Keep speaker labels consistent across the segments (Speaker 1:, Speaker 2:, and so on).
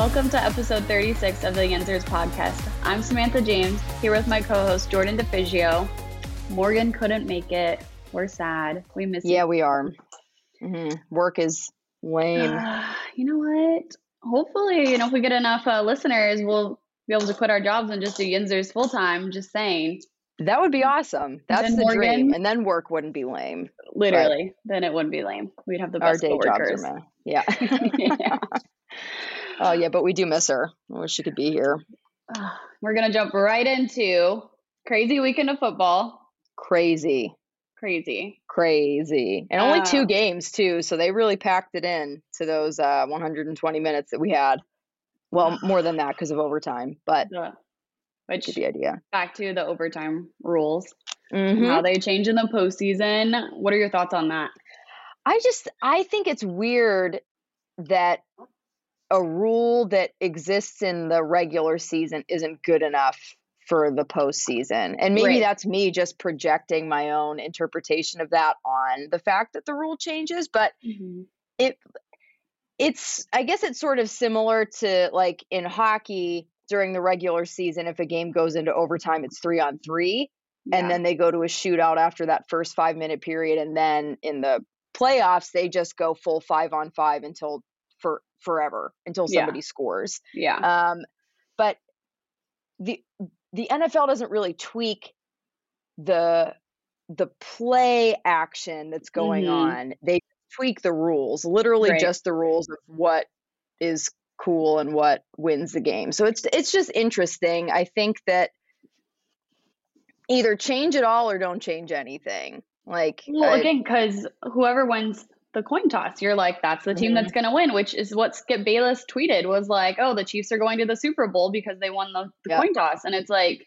Speaker 1: Welcome to episode 36 of the Yinzers podcast. I'm Samantha James, here with my co-host Jordan DeFigio. Morgan couldn't make it. We're sad. We miss
Speaker 2: Yeah, we are. hmm Work is lame.
Speaker 1: you know what? Hopefully, you know, if we get enough uh, listeners, we'll be able to quit our jobs and just do Yinzers full time. Just saying.
Speaker 2: That would be awesome. That's
Speaker 1: then
Speaker 2: the
Speaker 1: Morgan-
Speaker 2: dream. And then work wouldn't be lame.
Speaker 1: Literally, then it wouldn't be lame. We'd have the
Speaker 2: Our
Speaker 1: best
Speaker 2: day jobs
Speaker 1: coworkers.
Speaker 2: are. Yeah.
Speaker 1: yeah.
Speaker 2: oh yeah, but we do miss her. I wish she could be here.
Speaker 1: We're gonna jump right into crazy weekend of football.
Speaker 2: Crazy.
Speaker 1: Crazy.
Speaker 2: Crazy. And only two
Speaker 1: Uh,
Speaker 2: games too, so they really packed it in to those uh 120 minutes that we had. Well, more than that because of overtime, but
Speaker 1: The- Which
Speaker 2: the idea.
Speaker 1: back to the overtime rules.
Speaker 2: Mhm.
Speaker 1: how they change in the postseason. What are your thoughts on that?
Speaker 2: I just I think it's weird that a rule that exists in the regular season isn't good enough for the postseason. And maybe
Speaker 1: Right.
Speaker 2: that's me just projecting my own interpretation of that on the fact that the rule changes, but mm-hmm. it it's I guess it's sort of similar to like in hockey during the regular season if a game goes into overtime it's 3 on 3 and then they go to a shootout after that first five minute period and then in the playoffs they just go full five on five until for forever until
Speaker 1: Yeah.
Speaker 2: somebody scores
Speaker 1: yeah,
Speaker 2: um but the the NFL doesn't really tweak the the play action that's going
Speaker 1: Mhm.
Speaker 2: on they tweak the rules literally
Speaker 1: Right.
Speaker 2: just the rules of what is cool and what wins the game so it's it's just interesting i think that either change it all or don't change anything like
Speaker 1: well,
Speaker 2: I-
Speaker 1: again, because whoever wins the coin toss, you're like, that's the team
Speaker 2: Mhm.
Speaker 1: that's going to win, which is what Skip Bayless tweeted was like, oh, the Chiefs are going to the Super Bowl because they won the, the
Speaker 2: Yep.
Speaker 1: coin toss, and it's like,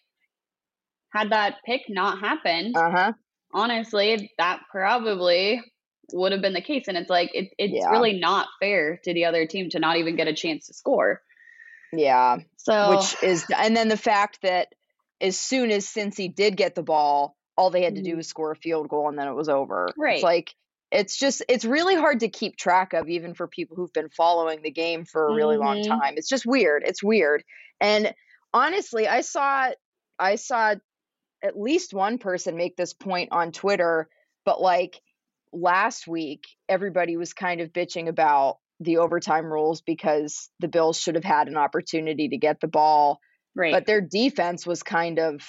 Speaker 1: had that pick not happened,
Speaker 2: uh-huh
Speaker 1: honestly, that probably would have been the case, and it's like, it, it's
Speaker 2: Yeah.
Speaker 1: really not fair to the other team to not even get a chance to score.
Speaker 2: yeah
Speaker 1: So,
Speaker 2: which is and then the fact that as soon as Cincy did get the ball, all they had to do
Speaker 1: Mhm.
Speaker 2: was score a field goal and then it was over.
Speaker 1: Right.
Speaker 2: It's like it's just it's really hard to keep track of even for people who've been following the game for a really long
Speaker 1: Mhm.
Speaker 2: time. It's just weird. It's weird. And honestly, I saw I saw at least one person make this point on Twitter, but like last week everybody was kind of bitching about the overtime rules because the Bills should have had an opportunity to get the ball
Speaker 1: right.
Speaker 2: but their defense was kind of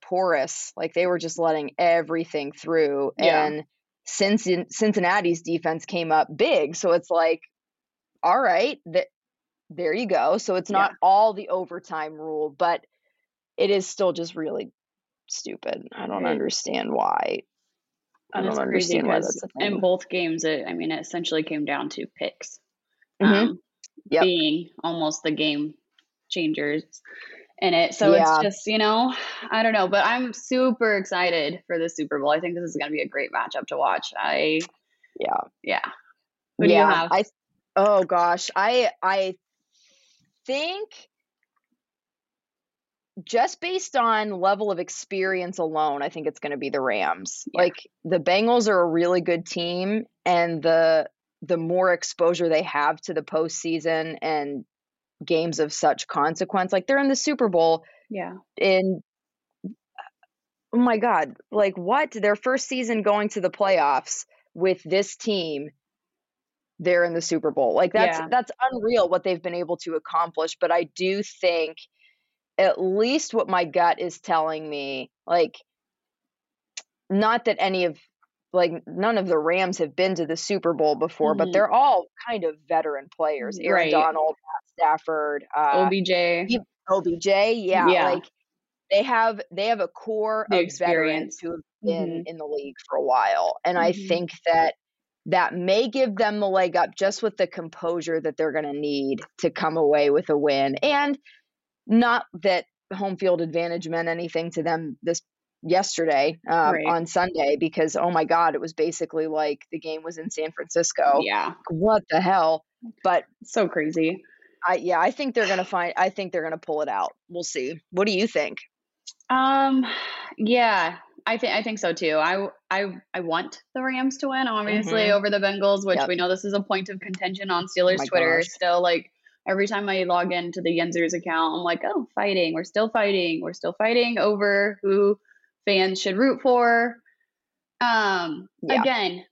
Speaker 2: porous like they were just letting everything through
Speaker 1: Yeah.
Speaker 2: and Cincin- cincinnati's defense came up big. So it's like all right that there you go. So it's not all the overtime rule but it is still just really stupid. I don't understand why. I don't understand why that's a thing.
Speaker 1: in both games, it, I mean, it essentially came down to picks.
Speaker 2: Mhm.
Speaker 1: um,
Speaker 2: Yep.
Speaker 1: being almost the game changers in it. So
Speaker 2: Yeah.
Speaker 1: it's just, you know, I don't know, but I'm super excited for the Super Bowl. I think this is going to be a great matchup to watch. I,
Speaker 2: yeah
Speaker 1: yeah. Who do you have?
Speaker 2: I oh gosh, I I think just based on level of experience alone, I think it's going to be the Rams.
Speaker 1: Yeah.
Speaker 2: Like the Bengals are a really good team and the the more exposure they have to the postseason and games of such consequence. Like they're in the Super Bowl
Speaker 1: Yeah.
Speaker 2: in oh my god, like what? Their first season going to the playoffs with this team they're in the Super Bowl. Like that's
Speaker 1: Yeah.
Speaker 2: that's unreal what they've been able to accomplish, but I do think at least what my gut is telling me, like not that any of like none of the Rams have been to the Super Bowl before, but
Speaker 1: Mhm.
Speaker 2: they're all kind of veteran players. Aaron
Speaker 1: Right.
Speaker 2: Donald, Matt Stafford, uh,
Speaker 1: OBJ.
Speaker 2: OBJ, yeah,
Speaker 1: Yeah.
Speaker 2: like they have they have a core
Speaker 1: The
Speaker 2: of veterans
Speaker 1: experience.
Speaker 2: who have been
Speaker 1: Mhm.
Speaker 2: in the league for a while, and I
Speaker 1: Mhm.
Speaker 2: think that that may give them the leg up just with the composure that they're going to need to come away with a win, and not that home field advantage meant anything to them this yesterday um,
Speaker 1: Right.
Speaker 2: on Sunday because oh my god, it was basically like the game was in San Francisco.
Speaker 1: Yeah.
Speaker 2: What the hell? But
Speaker 1: So crazy.
Speaker 2: I yeah, I think they're gonna find. I think they're gonna pull it out. We'll see. What do you think?
Speaker 1: Um, yeah, I think I think so too. I I I want the Rams to win, obviously,
Speaker 2: Mhm.
Speaker 1: over the Bengals, which
Speaker 2: Yep.
Speaker 1: we know this is a point of contention on Steelers
Speaker 2: my
Speaker 1: Twitter.
Speaker 2: gosh.
Speaker 1: Still, like every time I log into the Yinzers account, I'm like, oh, fighting. We're still fighting. We're still fighting over who fans should root for. Um,
Speaker 2: Yeah.
Speaker 1: again,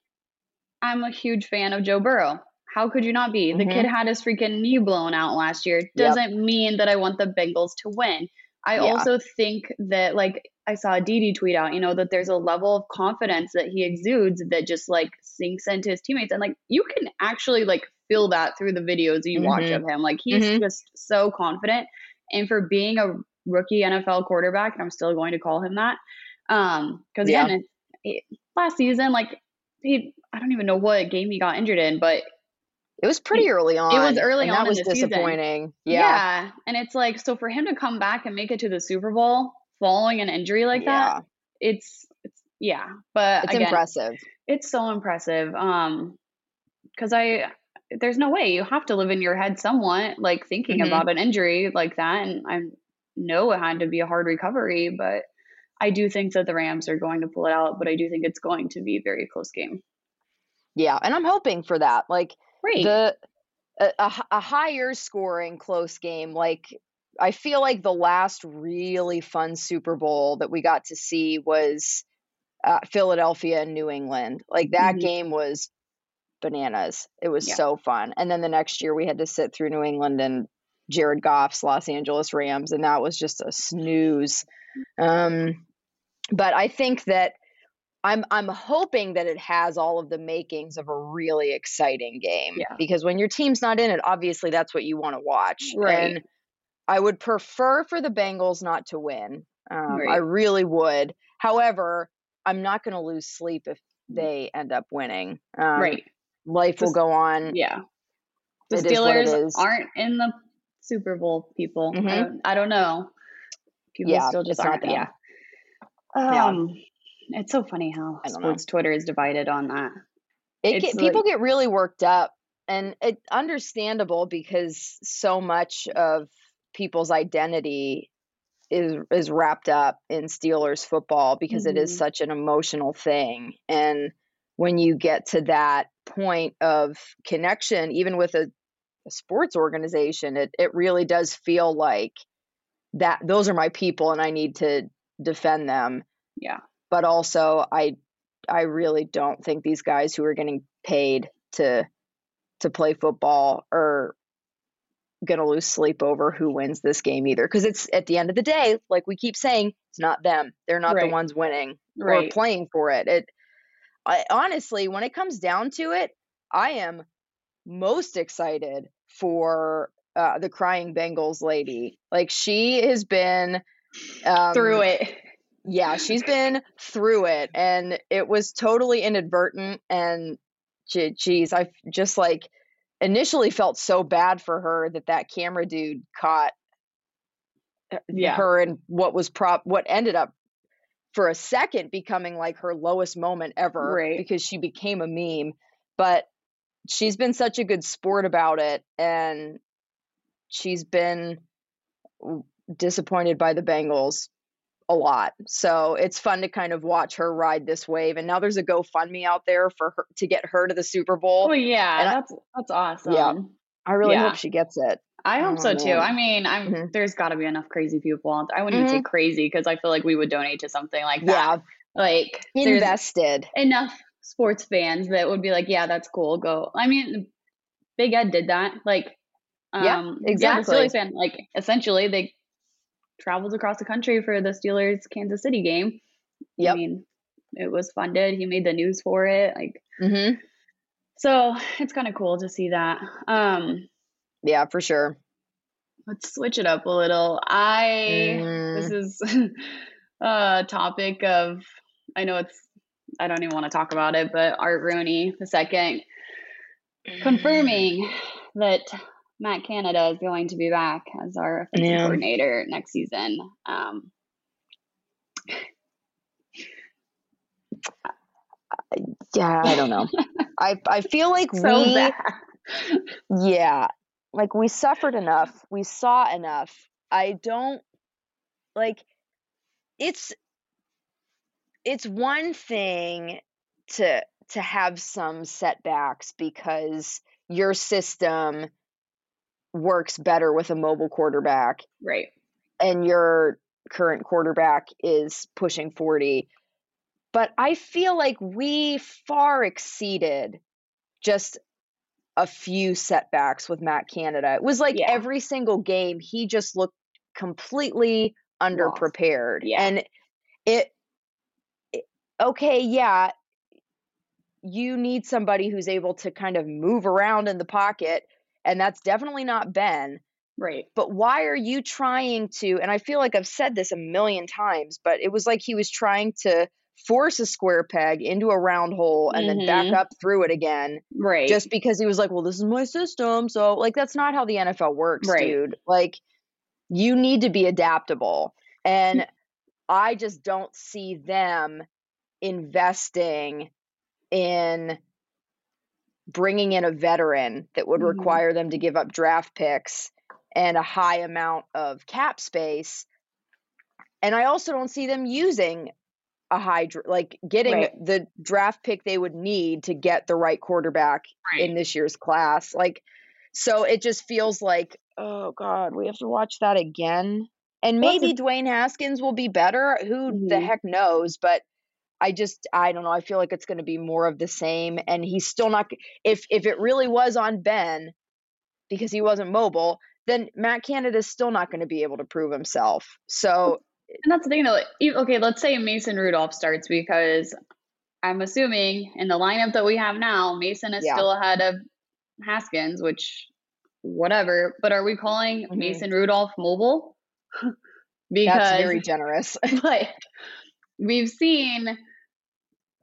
Speaker 1: I'm a huge fan of Joe Burrow. How could you not be? The kid had his freaking knee blown out last year.
Speaker 2: Mm-hmm. Yep.
Speaker 1: Doesn't mean that I want the Bengals to win. I
Speaker 2: Yeah.
Speaker 1: also think that like I saw Didi tweet out, you know, that there's a level of confidence that he exudes that just like sinks into his teammates. And like you can actually like feel that through the videos you watch
Speaker 2: Mhm.
Speaker 1: of him. Like he's
Speaker 2: Mhm.
Speaker 1: just so confident. And for being a rookie NFL quarterback, and I'm still going to call him that. Um, because
Speaker 2: Yeah.
Speaker 1: again, it, it, last season, like he I don't even know what game he got injured in, but
Speaker 2: It was pretty early on.
Speaker 1: It was early
Speaker 2: and
Speaker 1: on
Speaker 2: that was disappointing.
Speaker 1: yeah.
Speaker 2: Yeah.
Speaker 1: And it's like, so for him to come back and make it to the Super Bowl following an injury like that, it's, it's yeah. But
Speaker 2: It's
Speaker 1: again,
Speaker 2: impressive.
Speaker 1: it's so impressive. Um, because I, there's no way you have to live in your head somewhat, like thinking
Speaker 2: Mhm.
Speaker 1: about an injury like that. And I know it had to be a hard recovery, but I do think that the Rams are going to pull it out. But I do think it's going to be a very close game.
Speaker 2: Yeah, and I'm hoping for that. Like
Speaker 1: Right.
Speaker 2: the a, a a higher scoring close game. Like I feel like the last really fun Super Bowl that we got to see was uh, Philadelphia and New England. Like that
Speaker 1: Mhm.
Speaker 2: game was bananas. It was
Speaker 1: Yeah.
Speaker 2: so fun. And then the next year we had to sit through New England and Jared Goff's Los Angeles Rams, and that was just a snooze. Um, but I think that I'm I'm hoping that it has all of the makings of a really exciting game.
Speaker 1: Yeah.
Speaker 2: Because when your team's not in it, obviously that's what you want to watch.
Speaker 1: Right.
Speaker 2: And I would prefer for the Bengals not to win. Um, I really would. However, I'm not going to lose sleep if they end up winning. Um,
Speaker 1: right.
Speaker 2: Life will go on.
Speaker 1: Yeah. The
Speaker 2: it
Speaker 1: Steelers aren't in the Super Bowl, people. I,
Speaker 2: Mhm.
Speaker 1: don't, I don't know. People
Speaker 2: Yeah,
Speaker 1: still just
Speaker 2: it's not
Speaker 1: aren't. Yeah.
Speaker 2: Yeah.
Speaker 1: Um, it's so funny how
Speaker 2: I don't know.
Speaker 1: sports Twitter is divided on that.
Speaker 2: It get,
Speaker 1: like-
Speaker 2: people get really worked up, and it understandable because so much of people's identity is is wrapped up in Steelers football because it is
Speaker 1: Mhm.
Speaker 2: such an emotional thing. And when you get to that point of connection, even with a, a sports organization, it it really does feel like that those are my people, and I need to defend them.
Speaker 1: Yeah.
Speaker 2: But also, I I really don't think these guys who are getting paid to to play football are going to lose sleep over who wins this game either. Because it's at the end of the day like we keep saying it's not them. They're not the ones winning or playing for it. It I, honestly when it comes down to it i am most excited for uh, the crying bengals lady like she has been um,
Speaker 1: Through it.
Speaker 2: yeah, she's been through it and it was totally inadvertent and ge- geez, I just like initially felt so bad for her that that camera dude caught uh,
Speaker 1: Yeah.
Speaker 2: her and what was prop what ended up for a second becoming like her lowest moment ever
Speaker 1: Right.
Speaker 2: because she became a meme but she's been such a good sport about it and she's been disappointed by the Bengals a lot. So it's fun to kind of watch her ride this wave. And now there's a GoFundMe out there for her to get her to the Super Bowl.
Speaker 1: Oh yeah,
Speaker 2: and I-
Speaker 1: that's that's awesome. Yeah.
Speaker 2: I really
Speaker 1: yeah.
Speaker 2: hope she gets it.
Speaker 1: I hope
Speaker 2: Oh,
Speaker 1: so too. I mean, I'm
Speaker 2: Mhm.
Speaker 1: there's got to be enough crazy people. I wouldn't even say crazy because I feel like we would donate to something like that.
Speaker 2: Yeah,
Speaker 1: Like
Speaker 2: invested.
Speaker 1: enough sports fans that would be like, yeah, that's cool. Go. I mean, Big Ed did that. Like,
Speaker 2: Yeah,
Speaker 1: um,
Speaker 2: exactly.
Speaker 1: Yeah, Steelers fan. Like, essentially, they traveled across the country for the Steelers Kansas City game. I mean, it was funded. He made the news for it. Like,
Speaker 2: mm-hmm.
Speaker 1: so it's kind of cool to see that. Um,
Speaker 2: Yeah, for sure.
Speaker 1: let's switch it up a little. I this
Speaker 2: Mm,
Speaker 1: is a topic of I know it's I don't even want to talk about it, but Art Rooney the second confirming that Matt Canada is going to be back as our offensive
Speaker 2: Yeah.
Speaker 1: coordinator next season. Um,
Speaker 2: yeah, I don't know. I I feel like
Speaker 1: so
Speaker 2: we
Speaker 1: bad.
Speaker 2: yeah, like we suffered enough. We saw enough. I don't like it's it's one thing to to have some setbacks because your system works better with a mobile quarterback
Speaker 1: Right.
Speaker 2: and your current quarterback is pushing 40. But I feel like we far exceeded just a few setbacks with Matt Canada. It was like
Speaker 1: Yeah.
Speaker 2: every single game he just looked completely underprepared.
Speaker 1: Yeah.
Speaker 2: And it, it okay, yeah, you need somebody who's able to kind of move around in the pocket and that's definitely not Ben
Speaker 1: Right.
Speaker 2: but why are you trying to and i feel like i've said this a million times but it was like he was trying to force a square peg into a round hole and then back
Speaker 1: Mhm.
Speaker 2: up through it again
Speaker 1: Right.
Speaker 2: just because he was like well this is my system so like that's not how the nfl works
Speaker 1: Right.
Speaker 2: dude like you need to be adaptable and i just don't see them investing in bringing in a veteran that would
Speaker 1: Mhm.
Speaker 2: require them to give up draft picks and a high amount of cap space. And I also don't see them using a high, like getting
Speaker 1: Right.
Speaker 2: the draft pick they would need to get the right quarterback
Speaker 1: right.
Speaker 2: in this year's class. Like, so it just feels like, oh God, we have to watch that again. And maybe Dwayne Haskins will be better. Who the
Speaker 1: Mhm.
Speaker 2: heck knows? But I just, I don't know. I feel like it's going to be more of the same. And he's still not, if, if it really was on Ben because he wasn't mobile, then Matt Canada is still not going to be able to prove himself. So,
Speaker 1: And that's the thing, though. Okay, let's say Mason Rudolph starts because I'm assuming in the lineup that we have now, Mason is
Speaker 2: Yeah.
Speaker 1: still ahead of Haskins, which whatever. But are we calling
Speaker 2: Mhm.
Speaker 1: Mason Rudolph mobile? because
Speaker 2: that's very generous.
Speaker 1: like we've seen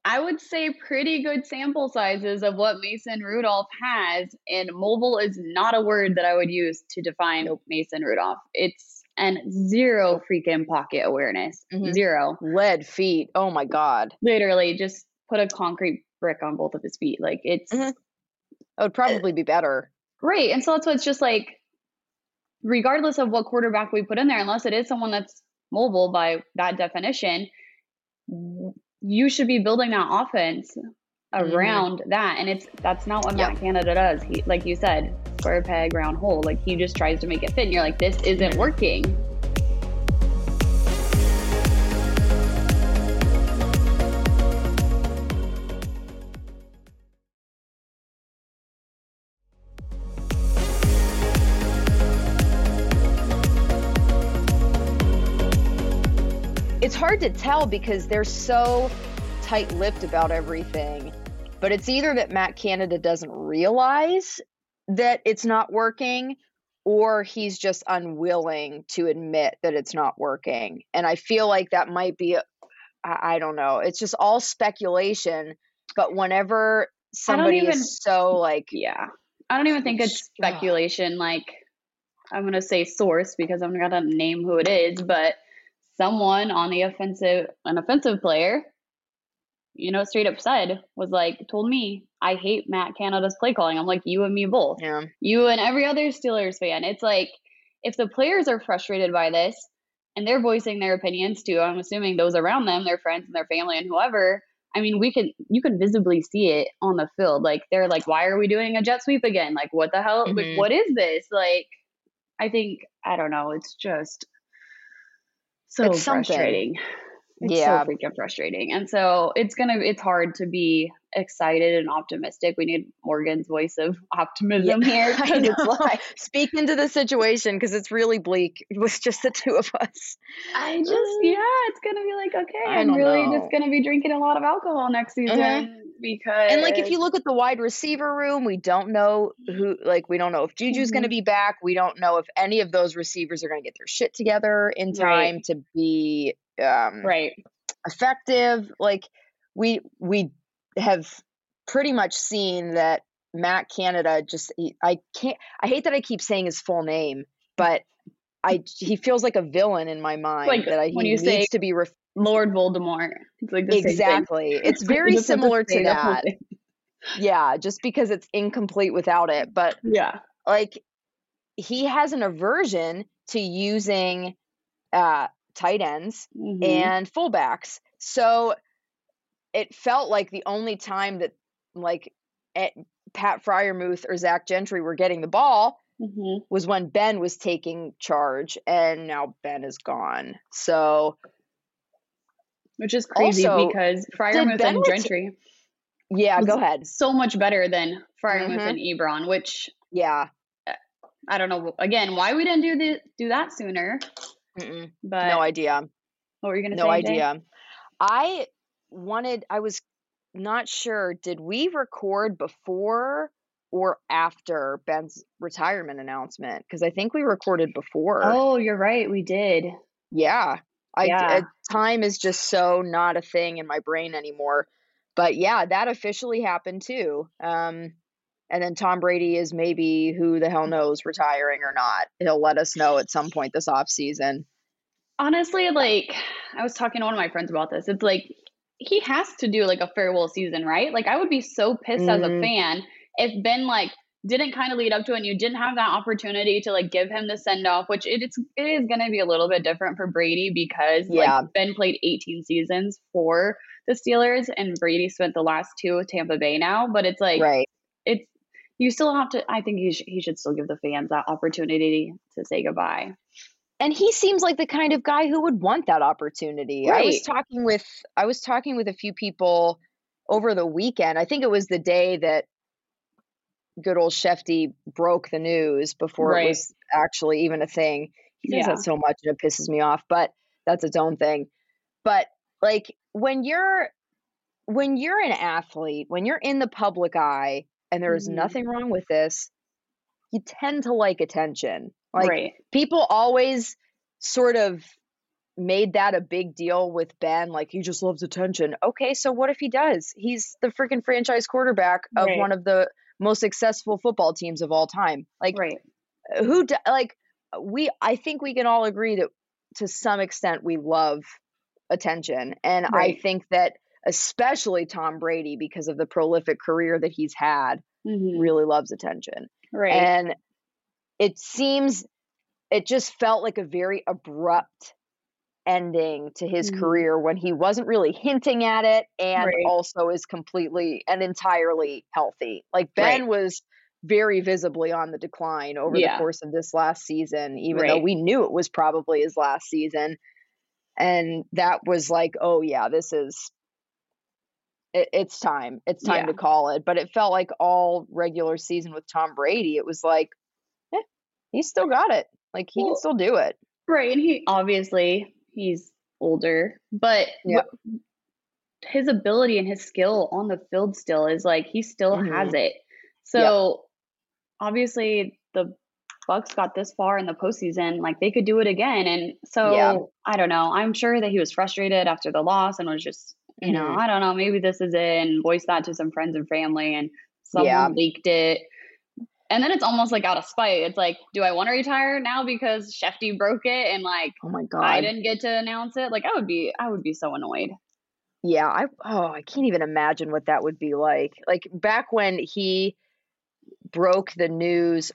Speaker 1: I would say pretty good sample sizes of what Mason Rudolph has, and mobile is not a word that I would use to define. Mason Rudolph. It's and zero freaking pocket awareness.
Speaker 2: Mhm.
Speaker 1: Zero.
Speaker 2: Lead feet. Oh my God.
Speaker 1: Literally just put a concrete brick on both of his feet. Like it's
Speaker 2: Mhm. That would probably be better.
Speaker 1: great. And so that's why it's just like, regardless of what quarterback we put in there, unless it is someone that's mobile by that definition, you should be building that offense mm-hmm. around that. And it's that's not what
Speaker 2: Yep.
Speaker 1: Matt Canada does. He, like you said, square peg, round hole. Like he just tries to make it fit. And you're like, this isn't working.
Speaker 2: Hard to tell because they're so tight-lipped about everything but it's either that matt canada doesn't realize that it's not working or he's just unwilling to admit that it's not working and i feel like that might be I don't know it's just all speculation but whenever somebody
Speaker 1: even-
Speaker 2: is so like
Speaker 1: Yeah. I don't even think it's speculation. Like, I'm going to say source because I'm going to name who it is, but someone on the offensive, an offensive player, you know, straight up said, was like, told me, I hate Matt Canada's play calling. I'm like, you and me both.
Speaker 2: yeah
Speaker 1: You and every other Steelers fan. It's like, if the players are frustrated by this and they're voicing their opinions too, I'm assuming those around them, their friends and their family and whoever, I mean, we can you can visibly see it on the field. Like they're like, why are we doing a jet sweep again? Like what the hell?
Speaker 2: Mhm.
Speaker 1: Like what is this? Like I think I don't know. It's just so frustrating. It's
Speaker 2: Yeah.
Speaker 1: so freaking frustrating. And so it's gonna it's hard to be excited and optimistic. We need Morgan's voice of optimism here. 'cause
Speaker 2: know.
Speaker 1: It's like
Speaker 2: Speak into the situation because it's really bleak with just the two of us.
Speaker 1: I uh, just yeah, it's gonna be like okay, I'm really
Speaker 2: know.
Speaker 1: just gonna be drinking a lot of alcohol next uh-huh. season because
Speaker 2: And like if you look at the wide receiver room, we don't know who like we don't know if Juju's going to
Speaker 1: mm-hmm.
Speaker 2: be back. We don't know if any of those receivers are going to get their shit together in
Speaker 1: Right.
Speaker 2: time to be um
Speaker 1: right,
Speaker 2: effective. Like we we have pretty much seen that Matt Canada just he, I can't I hate that I keep saying his full name, but I he feels like a villain in my mind
Speaker 1: like
Speaker 2: that I, he
Speaker 1: you
Speaker 2: needs
Speaker 1: say
Speaker 2: to be ref-
Speaker 1: Lord Voldemort. It's like the same thing.
Speaker 2: exactly. It's very similar to
Speaker 1: say the whole
Speaker 2: that. Yeah, just because it's incomplete without it, but
Speaker 1: Yeah.
Speaker 2: like he has an aversion to using uh tight ends
Speaker 1: Mhm.
Speaker 2: and fullbacks. So it felt like the only time that like Pat Freiermuth or Zach Gentry were getting the ball
Speaker 1: Mhm.
Speaker 2: was when Ben was taking charge, and now Ben is gone. So
Speaker 1: Which is crazy
Speaker 2: Also,
Speaker 1: because
Speaker 2: Freiermuth
Speaker 1: and Gentry
Speaker 2: yeah, go ahead.
Speaker 1: so much better than Freiermuth
Speaker 2: Mhm.
Speaker 1: and Ebron, which
Speaker 2: Yeah,
Speaker 1: I don't know again why we didn't do the, do that sooner.
Speaker 2: Mm-mm.
Speaker 1: But
Speaker 2: no idea.
Speaker 1: what were you gonna
Speaker 2: No
Speaker 1: say? Jay?
Speaker 2: idea. I wanted. I was not sure. Did we record before or after Ben's retirement announcement? Because I think we recorded before.
Speaker 1: Oh, you're right. We did.
Speaker 2: Yeah. I
Speaker 1: Yeah.
Speaker 2: uh, time is just so not a thing in my brain anymore. But yeah, that officially happened too. Um and then Tom Brady is maybe who the hell knows retiring or not. He'll let us know at some point this off season.
Speaker 1: Honestly, like I was talking to one of my friends about this. It's like he has to do like a farewell season, right? Like I would be so pissed as a
Speaker 2: Mhm.
Speaker 1: fan if Ben like didn't kind of lead up to it and you didn't have that opportunity to like give him the send off, which it, it's it is gonna be a little bit different for Brady because
Speaker 2: Yeah.
Speaker 1: like Ben played 18 seasons for the Steelers and Brady spent the last two with Tampa Bay now. But it's like
Speaker 2: right.
Speaker 1: it's you still have to I think he, sh- he should still give the fans that opportunity to say goodbye.
Speaker 2: And he seems like the kind of guy who would want that opportunity. Right. I was talking with I was talking with a few people over the weekend. I think it was the day that good old Schefty broke the news before
Speaker 1: Right.
Speaker 2: it was actually even a thing. He does
Speaker 1: Yeah.
Speaker 2: that so much and it pisses me off, but that's its own thing. But like when you're when you're an athlete, when you're in the public eye and there is
Speaker 1: Mhm.
Speaker 2: nothing wrong with this, you tend to like attention. Like
Speaker 1: right.
Speaker 2: people always sort of made that a big deal with Ben, like he just loves attention. Okay, so what if he does? He's the freaking franchise quarterback of
Speaker 1: Right.
Speaker 2: one of the most successful football teams of all time. Like
Speaker 1: Right.
Speaker 2: who like we I think we can all agree that to some extent we love attention. And I think that especially Tom Brady because of the prolific career that he's had
Speaker 1: Mhm.
Speaker 2: really loves attention.
Speaker 1: Right.
Speaker 2: And it seems it just felt like a very abrupt ending to his
Speaker 1: Mhm.
Speaker 2: career when he wasn't really hinting at it and
Speaker 1: Right.
Speaker 2: also is completely and entirely healthy. Like Ben
Speaker 1: Right.
Speaker 2: was very visibly on the decline over
Speaker 1: Yeah.
Speaker 2: the course of this last season, even though we knew it was probably his last season. And that was like, oh yeah, this is it, it's time. It's time to call it. But it felt like all regular season with Tom Brady, it was like, he's still got it. Like he
Speaker 1: Well,
Speaker 2: can still do it.
Speaker 1: Right, and he obviously he's older, but
Speaker 2: Yeah.
Speaker 1: his ability and his skill on the field still is like he still has it. So obviously the Bucs got this far in the postseason, like they could do it again. And so
Speaker 2: Yeah.
Speaker 1: I don't know. I'm sure that he was frustrated after the loss and was just, you know,
Speaker 2: Mhm.
Speaker 1: I don't know, maybe this is it and voiced that to some friends and family and someone leaked it. And then it's almost like out of spite. It's like, do I want to retire now because Schefty broke it and like
Speaker 2: Oh my god, I
Speaker 1: didn't get to announce it? Like I would be I would be so annoyed.
Speaker 2: Yeah, I oh, I can't even imagine what that would be like. Like back when he broke the news,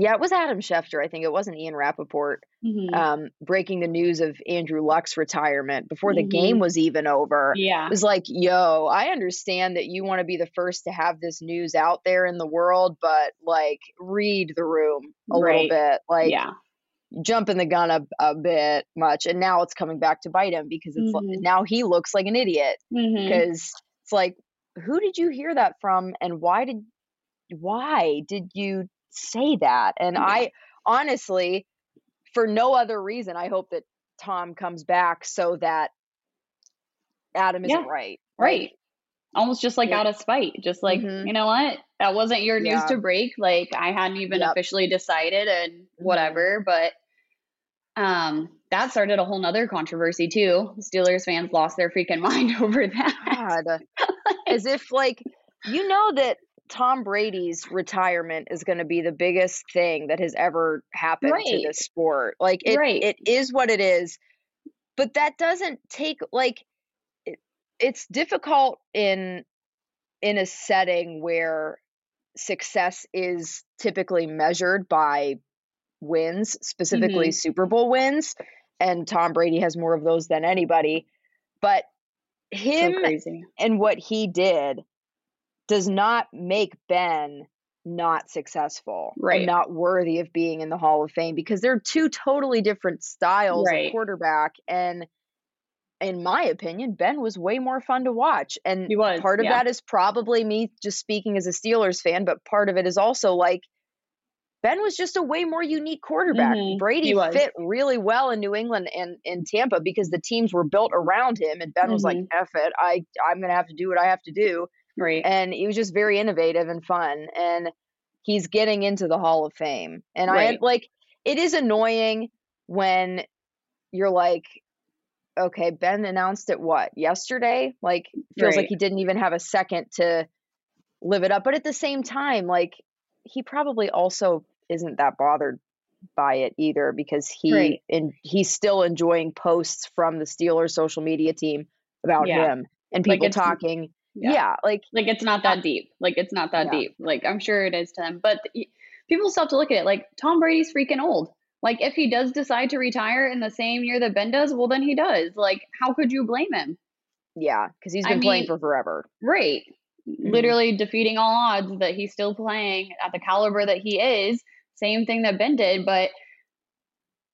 Speaker 2: yeah, it was Adam Schefter. I think it wasn't Ian Rapoport.
Speaker 1: Mhm.
Speaker 2: Um, breaking the news of Andrew Luck's retirement before the
Speaker 1: Mhm.
Speaker 2: game was even over.
Speaker 1: yeah.
Speaker 2: It was like, yo, I understand that you want to be the first to have this news out there in the world, but like, read the room a
Speaker 1: Right.
Speaker 2: little bit. Like,
Speaker 1: yeah.
Speaker 2: jumping the gun a, a bit much. And now it's coming back to bite him because it's
Speaker 1: Mhm.
Speaker 2: now he looks like an idiot because it's like, who did you hear that from, and why did why did you say that? And
Speaker 1: Yeah.
Speaker 2: I honestly, for no other reason, I hope that Tom comes back so that Adam isn't
Speaker 1: Yeah.
Speaker 2: right.
Speaker 1: Right. Almost just like out of spite. Just like,
Speaker 2: Mhm.
Speaker 1: you know what? That wasn't your news
Speaker 2: Yeah.
Speaker 1: to break. Like I hadn't even
Speaker 2: Yep.
Speaker 1: officially decided and
Speaker 2: Mm-hmm.
Speaker 1: whatever. But um that started a whole nother controversy too. Steelers fans lost their freaking mind over that.
Speaker 2: As if like you know that Tom Brady's retirement is going to be the biggest thing that has ever happened to
Speaker 1: Right.
Speaker 2: this sport. Like it,
Speaker 1: Right.
Speaker 2: it is what it is, but that doesn't take like it, it's difficult in in a setting where success is typically measured by wins, specifically mm-hmm. Super Bowl wins, and Tom Brady has more of those than anybody. But him
Speaker 1: crazy.
Speaker 2: and what he did does not make Ben not successful
Speaker 1: Right.
Speaker 2: not worthy of being in the Hall of Fame because they're two totally different styles
Speaker 1: Right.
Speaker 2: of quarterback and in my opinion Ben was way more fun to watch and
Speaker 1: was,
Speaker 2: part of
Speaker 1: yeah.
Speaker 2: that is probably me just speaking as a Steelers fan but part of it is also like Ben was just a way more unique quarterback.
Speaker 1: Mhm,
Speaker 2: Brady fit really well in New England and in Tampa because the teams were built around him and Ben was like,
Speaker 1: Mhm.
Speaker 2: F it, I I'm gonna have to do what I have to do
Speaker 1: Right.
Speaker 2: and he was just very innovative and fun and he's getting into the hall of fame and i
Speaker 1: Right.
Speaker 2: like it is annoying when you're like okay ben announced it what yesterday like feels like he didn't even have a second to live it up but at the same time like he probably also isn't that bothered by it either because he
Speaker 1: Right.
Speaker 2: and he's still enjoying posts from the Steelers social media team about
Speaker 1: Yeah.
Speaker 2: him and people
Speaker 1: it's-
Speaker 2: talking
Speaker 1: yeah.
Speaker 2: yeah like
Speaker 1: Like it's not that uh, deep. Like it's not that
Speaker 2: Yeah.
Speaker 1: deep. Like I'm sure it is to them, but people still have to look at it. Like Tom Brady's freaking old. Like if he does decide to retire in the same year that Ben does, well then he does. Like how could you blame him?
Speaker 2: Yeah, because he's been playing
Speaker 1: mean-
Speaker 2: for forever.
Speaker 1: Right. Mm. Literally defeating all odds that he's still playing at the caliber that he is. Same thing that Ben did, but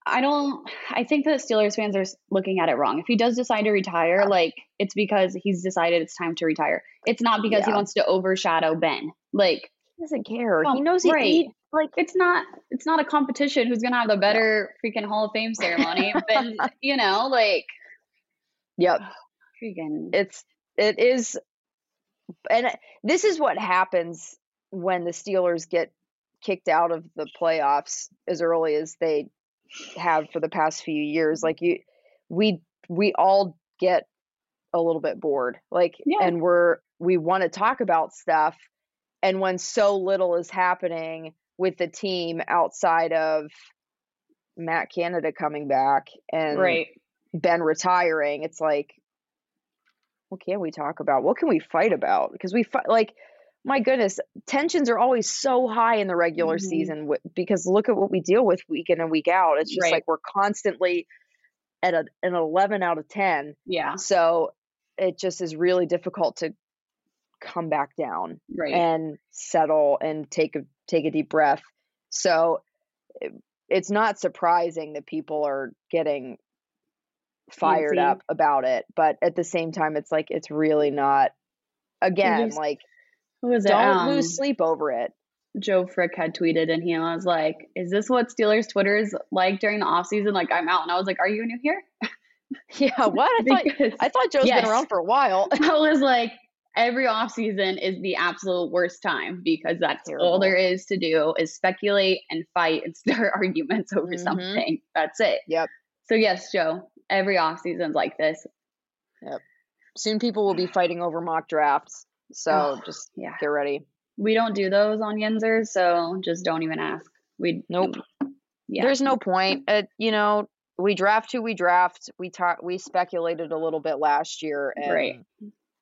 Speaker 1: I don't. I think that Steelers fans are looking at it wrong. If he does decide to retire, like it's because he's decided it's time to retire. It's not because he wants to overshadow Ben. Like
Speaker 2: He doesn't care. he knows he,
Speaker 1: right.
Speaker 2: he like
Speaker 1: it's not. It's not a competition. Who's gonna have the better freaking Hall of Fame ceremony? Ben, you know, like
Speaker 2: yep.
Speaker 1: freaking.
Speaker 2: It's it is and this is what happens when the Steelers get kicked out of the playoffs as early as they have for the past few years. Mm-hmm. Like you we we all get a little bit bored. Like
Speaker 1: Yeah.
Speaker 2: and we're we want to talk about stuff and when so little is happening with the team outside of Matt Canada coming back and
Speaker 1: right.
Speaker 2: Ben retiring, it's like, what can we talk about? What can we fight about? Because we fight like, my goodness, tensions are always so high in the regular
Speaker 1: Mhm.
Speaker 2: season because look at what we deal with week in and week out. It's just
Speaker 1: Right.
Speaker 2: like we're constantly at a, an 11 out of 10.
Speaker 1: Yeah.
Speaker 2: So it just is really difficult to come back down
Speaker 1: Right.
Speaker 2: and settle and take a take a deep breath. So it, it's not surprising that people are getting fired
Speaker 1: Antsy.
Speaker 2: up about it, but at the same time it's like it's really not again like
Speaker 1: Who was it?
Speaker 2: don't
Speaker 1: Um,
Speaker 2: lose sleep over it.
Speaker 1: Joe Frick had tweeted and he was like, Is this what Steelers Twitter is like during the off season? Like I'm out. And I was like, Are you new here?
Speaker 2: Yeah, what? I thought
Speaker 1: Because
Speaker 2: I thought Joe's
Speaker 1: Yes.
Speaker 2: been around for a while.
Speaker 1: I was like, every off season is the absolute worst time because that's all there is to do is speculate and fight and start arguments over
Speaker 2: Mhm.
Speaker 1: something. That's it.
Speaker 2: Yep.
Speaker 1: So yes, Joe, every off season's like this. Yep.
Speaker 2: Soon people will be fighting over mock drafts. So
Speaker 1: Oh,
Speaker 2: just
Speaker 1: Yeah.
Speaker 2: get ready.
Speaker 1: We don't do those on Yinzer, so just don't even ask. We
Speaker 2: Nope.
Speaker 1: Yeah.
Speaker 2: There's no point. Uh, you know, we draft who we draft. We talk. We speculated a little bit last year, and
Speaker 1: Right.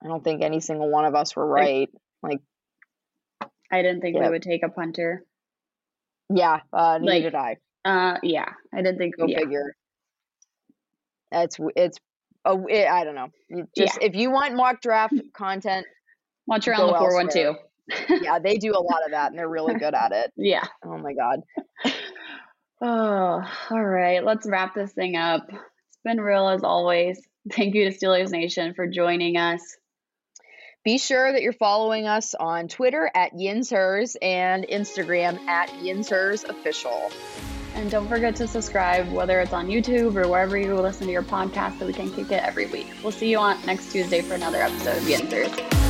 Speaker 2: I don't think any single one of us were right. Like,
Speaker 1: I didn't think we would take a punter.
Speaker 2: Yeah, uh, neither
Speaker 1: Like,
Speaker 2: did I.
Speaker 1: Uh, yeah, I didn't think.
Speaker 2: Go
Speaker 1: yeah.
Speaker 2: figure. That's w- it's. Oh, it, I don't know. Just if you want mock draft content,
Speaker 1: Watch around the four one two.
Speaker 2: yeah, they do a lot of that, and they're really good at it.
Speaker 1: Yeah.
Speaker 2: Oh my god.
Speaker 1: Oh, all right. Let's wrap this thing up. It's been real as always. Thank you to Steelers Nation for joining us.
Speaker 2: Be sure that you're following us on Twitter at Yinzers and Instagram at Yinzers Official.
Speaker 1: And don't forget to subscribe, whether it's on YouTube or wherever you listen to your podcast, so we can kick it every week. We'll see you on next Tuesday for another episode of The Yinzers.